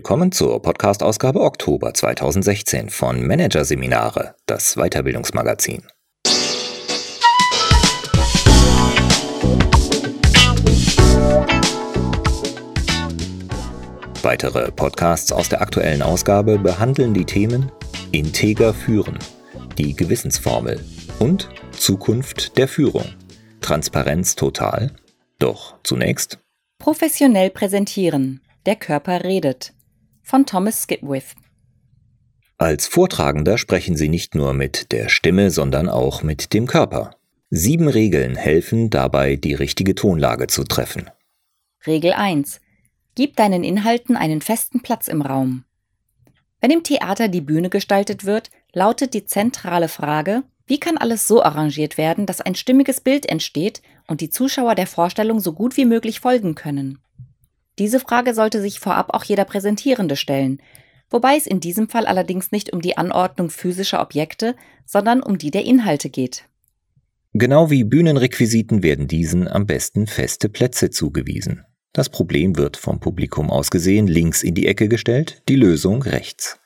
Willkommen zur Podcast-Ausgabe Oktober 2016 von Managerseminare, das Weiterbildungsmagazin. Weitere Podcasts aus der aktuellen Ausgabe behandeln die Themen Integer führen, die Gewissensformel und Zukunft der Führung. Transparenz total. Doch zunächst Professionell präsentieren. Der Körper redet. Von Thomas Skipwith. Als Vortragender sprechen Sie nicht nur mit der Stimme, sondern auch mit dem Körper. Sieben Regeln helfen dabei, die richtige Tonlage zu treffen. Regel 1. Gib deinen Inhalten einen festen Platz im Raum. Wenn im Theater die Bühne gestaltet wird, lautet die zentrale Frage, wie kann alles so arrangiert werden, dass ein stimmiges Bild entsteht und die Zuschauer der Vorstellung so gut wie möglich folgen können? Diese Frage sollte sich vorab auch jeder Präsentierende stellen, wobei es in diesem Fall allerdings nicht um die Anordnung physischer Objekte, sondern um die der Inhalte geht. Genau wie Bühnenrequisiten werden diesen am besten feste Plätze zugewiesen. Das Problem wird vom Publikum aus gesehen links in die Ecke gestellt, die Lösung rechts.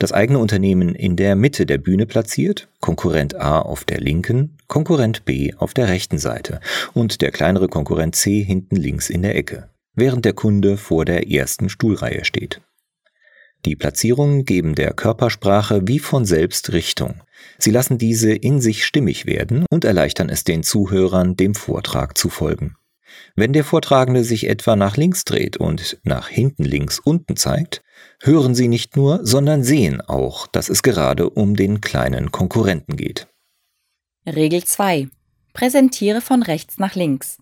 Das eigene Unternehmen in der Mitte der Bühne platziert, Konkurrent A auf der linken, Konkurrent B auf der rechten Seite und der kleinere Konkurrent C hinten links in der Ecke während der Kunde vor der ersten Stuhlreihe steht. Die Platzierungen geben der Körpersprache wie von selbst Richtung. Sie lassen diese in sich stimmig werden und erleichtern es den Zuhörern, dem Vortrag zu folgen. Wenn der Vortragende sich etwa nach links dreht und nach hinten links unten zeigt, hören Sie nicht nur, sondern sehen auch, dass es gerade um den kleinen Konkurrenten geht. Regel 2. Präsentiere von rechts nach links.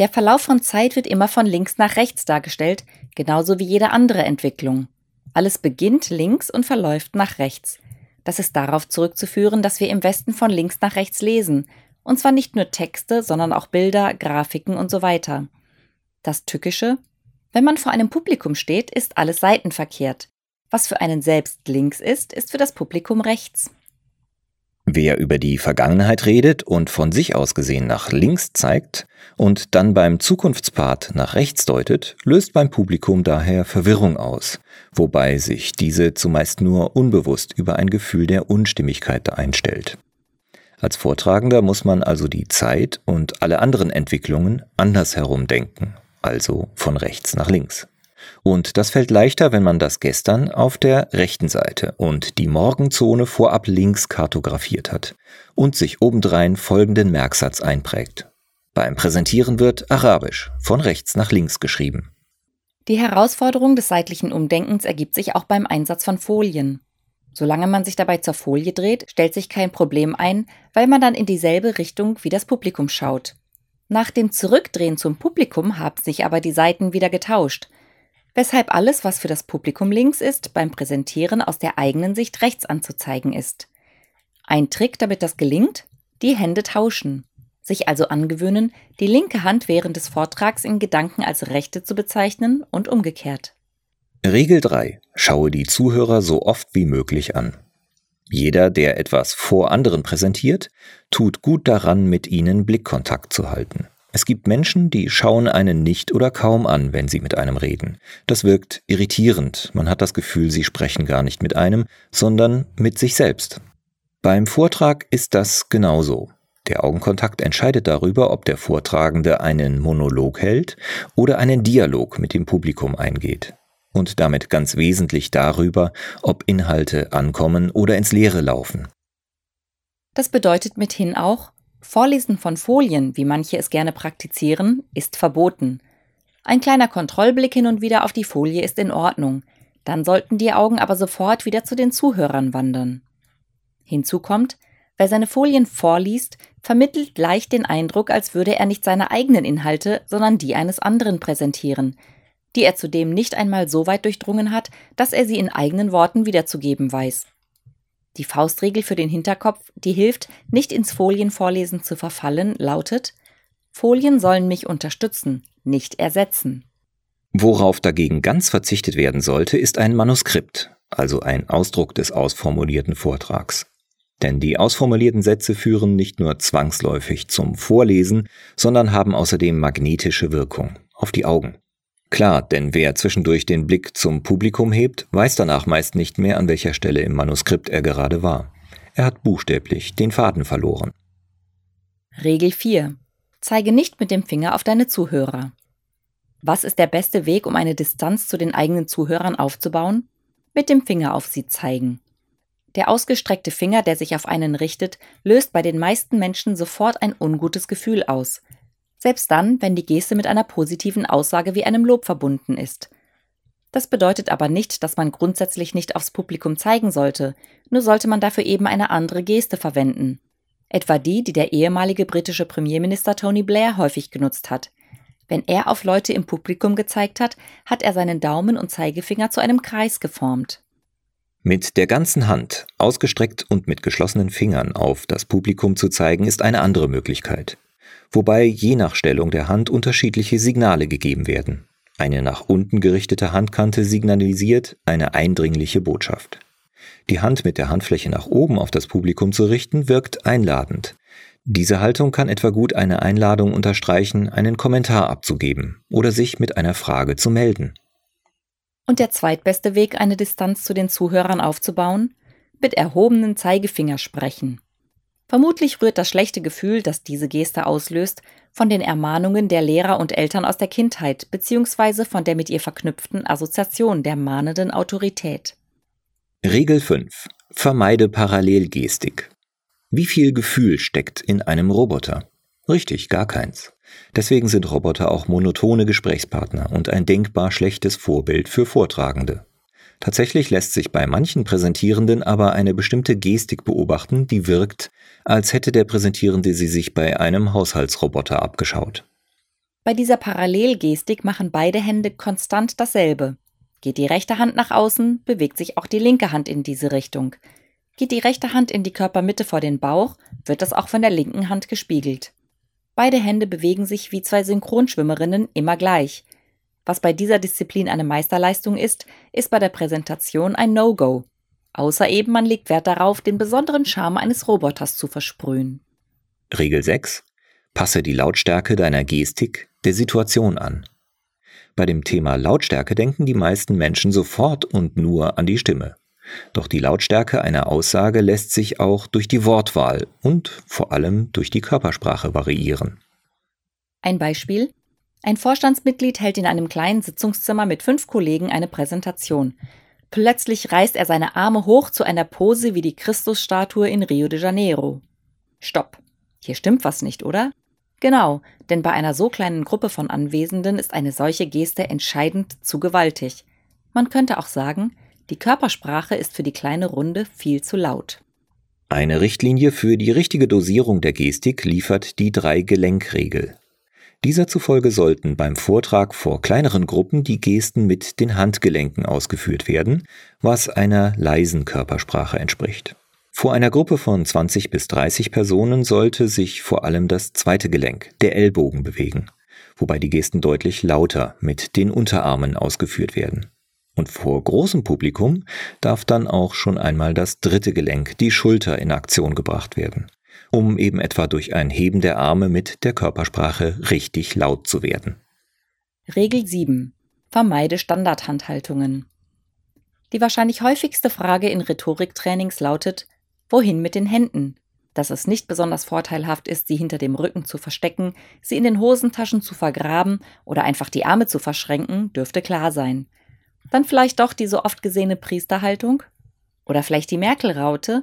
Der Verlauf von Zeit wird immer von links nach rechts dargestellt, genauso wie jede andere Entwicklung. Alles beginnt links und verläuft nach rechts. Das ist darauf zurückzuführen, dass wir im Westen von links nach rechts lesen, und zwar nicht nur Texte, sondern auch Bilder, Grafiken und so weiter. Das Tückische? Wenn man vor einem Publikum steht, ist alles seitenverkehrt. Was für einen selbst links ist, ist für das Publikum rechts. Wer über die Vergangenheit redet und von sich aus gesehen nach links zeigt und dann beim Zukunftspart nach rechts deutet, löst beim Publikum daher Verwirrung aus, wobei sich diese zumeist nur unbewusst über ein Gefühl der Unstimmigkeit einstellt. Als Vortragender muss man also die Zeit und alle anderen Entwicklungen andersherum denken, also von rechts nach links. Und das fällt leichter, wenn man das gestern auf der rechten Seite und die Morgenzone vorab links kartografiert hat und sich obendrein folgenden Merksatz einprägt. Beim Präsentieren wird Arabisch von rechts nach links geschrieben. Die Herausforderung des seitlichen Umdenkens ergibt sich auch beim Einsatz von Folien. Solange man sich dabei zur Folie dreht, stellt sich kein Problem ein, weil man dann in dieselbe Richtung wie das Publikum schaut. Nach dem Zurückdrehen zum Publikum haben sich aber die Seiten wieder getauscht weshalb alles, was für das Publikum links ist, beim Präsentieren aus der eigenen Sicht rechts anzuzeigen ist. Ein Trick, damit das gelingt? Die Hände tauschen. Sich also angewöhnen, die linke Hand während des Vortrags in Gedanken als rechte zu bezeichnen und umgekehrt. Regel 3. Schaue die Zuhörer so oft wie möglich an. Jeder, der etwas vor anderen präsentiert, tut gut daran, mit ihnen Blickkontakt zu halten. Es gibt Menschen, die schauen einen nicht oder kaum an, wenn sie mit einem reden. Das wirkt irritierend. Man hat das Gefühl, sie sprechen gar nicht mit einem, sondern mit sich selbst. Beim Vortrag ist das genauso. Der Augenkontakt entscheidet darüber, ob der Vortragende einen Monolog hält oder einen Dialog mit dem Publikum eingeht. Und damit ganz wesentlich darüber, ob Inhalte ankommen oder ins Leere laufen. Das bedeutet mithin auch, Vorlesen von Folien, wie manche es gerne praktizieren, ist verboten. Ein kleiner Kontrollblick hin und wieder auf die Folie ist in Ordnung, dann sollten die Augen aber sofort wieder zu den Zuhörern wandern. Hinzu kommt, wer seine Folien vorliest, vermittelt leicht den Eindruck, als würde er nicht seine eigenen Inhalte, sondern die eines anderen präsentieren, die er zudem nicht einmal so weit durchdrungen hat, dass er sie in eigenen Worten wiederzugeben weiß. Die Faustregel für den Hinterkopf, die hilft, nicht ins Folienvorlesen zu verfallen, lautet Folien sollen mich unterstützen, nicht ersetzen. Worauf dagegen ganz verzichtet werden sollte, ist ein Manuskript, also ein Ausdruck des ausformulierten Vortrags. Denn die ausformulierten Sätze führen nicht nur zwangsläufig zum Vorlesen, sondern haben außerdem magnetische Wirkung auf die Augen. Klar, denn wer zwischendurch den Blick zum Publikum hebt, weiß danach meist nicht mehr, an welcher Stelle im Manuskript er gerade war. Er hat buchstäblich den Faden verloren. Regel 4. Zeige nicht mit dem Finger auf deine Zuhörer. Was ist der beste Weg, um eine Distanz zu den eigenen Zuhörern aufzubauen? Mit dem Finger auf sie zeigen. Der ausgestreckte Finger, der sich auf einen richtet, löst bei den meisten Menschen sofort ein ungutes Gefühl aus. Selbst dann, wenn die Geste mit einer positiven Aussage wie einem Lob verbunden ist. Das bedeutet aber nicht, dass man grundsätzlich nicht aufs Publikum zeigen sollte, nur sollte man dafür eben eine andere Geste verwenden. Etwa die, die der ehemalige britische Premierminister Tony Blair häufig genutzt hat. Wenn er auf Leute im Publikum gezeigt hat, hat er seinen Daumen und Zeigefinger zu einem Kreis geformt. Mit der ganzen Hand, ausgestreckt und mit geschlossenen Fingern auf das Publikum zu zeigen, ist eine andere Möglichkeit. Wobei je nach Stellung der Hand unterschiedliche Signale gegeben werden. Eine nach unten gerichtete Handkante signalisiert eine eindringliche Botschaft. Die Hand mit der Handfläche nach oben auf das Publikum zu richten, wirkt einladend. Diese Haltung kann etwa gut eine Einladung unterstreichen, einen Kommentar abzugeben oder sich mit einer Frage zu melden. Und der zweitbeste Weg, eine Distanz zu den Zuhörern aufzubauen? Mit erhobenen Zeigefinger sprechen. Vermutlich rührt das schlechte Gefühl, das diese Geste auslöst, von den Ermahnungen der Lehrer und Eltern aus der Kindheit bzw. von der mit ihr verknüpften Assoziation der mahnenden Autorität. Regel 5. Vermeide Parallelgestik. Wie viel Gefühl steckt in einem Roboter? Richtig, gar keins. Deswegen sind Roboter auch monotone Gesprächspartner und ein denkbar schlechtes Vorbild für Vortragende. Tatsächlich lässt sich bei manchen Präsentierenden aber eine bestimmte Gestik beobachten, die wirkt, als hätte der Präsentierende sie sich bei einem Haushaltsroboter abgeschaut. Bei dieser Parallelgestik machen beide Hände konstant dasselbe. Geht die rechte Hand nach außen, bewegt sich auch die linke Hand in diese Richtung. Geht die rechte Hand in die Körpermitte vor den Bauch, wird das auch von der linken Hand gespiegelt. Beide Hände bewegen sich wie zwei Synchronschwimmerinnen immer gleich. Was bei dieser Disziplin eine Meisterleistung ist, ist bei der Präsentation ein No-Go. Außer eben man legt Wert darauf, den besonderen Charme eines Roboters zu versprühen. Regel 6. Passe die Lautstärke deiner Gestik der Situation an. Bei dem Thema Lautstärke denken die meisten Menschen sofort und nur an die Stimme. Doch die Lautstärke einer Aussage lässt sich auch durch die Wortwahl und vor allem durch die Körpersprache variieren. Ein Beispiel. Ein Vorstandsmitglied hält in einem kleinen Sitzungszimmer mit fünf Kollegen eine Präsentation. Plötzlich reißt er seine Arme hoch zu einer Pose wie die Christusstatue in Rio de Janeiro. Stopp. Hier stimmt was nicht, oder? Genau, denn bei einer so kleinen Gruppe von Anwesenden ist eine solche Geste entscheidend zu gewaltig. Man könnte auch sagen, die Körpersprache ist für die kleine Runde viel zu laut. Eine Richtlinie für die richtige Dosierung der Gestik liefert die Drei-Gelenk-Regel. Dieser zufolge sollten beim Vortrag vor kleineren Gruppen die Gesten mit den Handgelenken ausgeführt werden, was einer leisen Körpersprache entspricht. Vor einer Gruppe von 20 bis 30 Personen sollte sich vor allem das zweite Gelenk, der Ellbogen, bewegen, wobei die Gesten deutlich lauter mit den Unterarmen ausgeführt werden. Und vor großem Publikum darf dann auch schon einmal das dritte Gelenk, die Schulter, in Aktion gebracht werden, um eben etwa durch ein Heben der Arme mit der Körpersprache richtig laut zu werden. Regel 7. Vermeide Standardhandhaltungen. Die wahrscheinlich häufigste Frage in Rhetoriktrainings lautet, wohin mit den Händen? Dass es nicht besonders vorteilhaft ist, sie hinter dem Rücken zu verstecken, sie in den Hosentaschen zu vergraben oder einfach die Arme zu verschränken, dürfte klar sein. Dann vielleicht doch die so oft gesehene Priesterhaltung? Oder vielleicht die Merkel-Raute?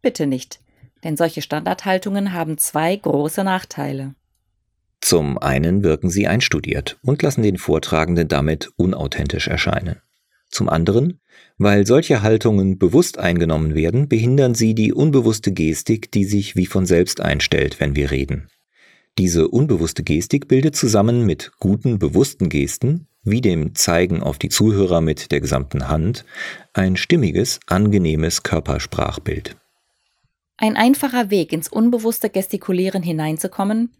Bitte nicht, denn solche Standardhaltungen haben zwei große Nachteile. Zum einen wirken sie einstudiert und lassen den Vortragenden damit unauthentisch erscheinen. Zum anderen, weil solche Haltungen bewusst eingenommen werden, behindern sie die unbewusste Gestik, die sich wie von selbst einstellt, wenn wir reden. Diese unbewusste Gestik bildet zusammen mit guten bewussten Gesten wie dem Zeigen auf die Zuhörer mit der gesamten Hand, ein stimmiges, angenehmes Körpersprachbild. Ein einfacher Weg, ins unbewusste Gestikulieren hineinzukommen,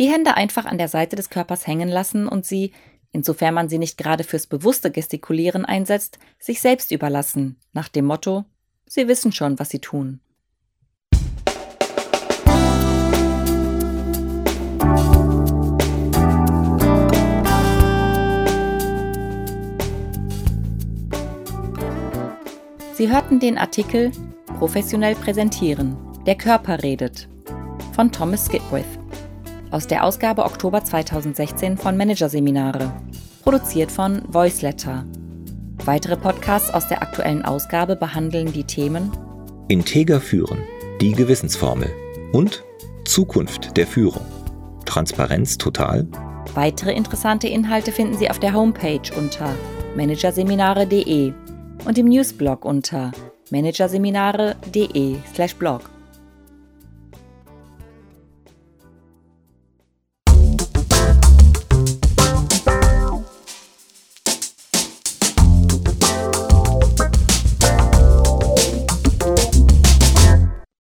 die Hände einfach an der Seite des Körpers hängen lassen und sie, insofern man sie nicht gerade fürs bewusste Gestikulieren einsetzt, sich selbst überlassen, nach dem Motto, sie wissen schon, was sie tun. Sie hörten den Artikel Professionell präsentieren. Der Körper redet von Thomas Skipwith aus der Ausgabe Oktober 2016 von Managerseminare, produziert von Voiceletter. Weitere Podcasts aus der aktuellen Ausgabe behandeln die Themen Integer führen, die Gewissensformel und Zukunft der Führung. Transparenz total. Weitere interessante Inhalte finden Sie auf der Homepage unter managerseminare.de und im Newsblog unter managerseminare.de/blog.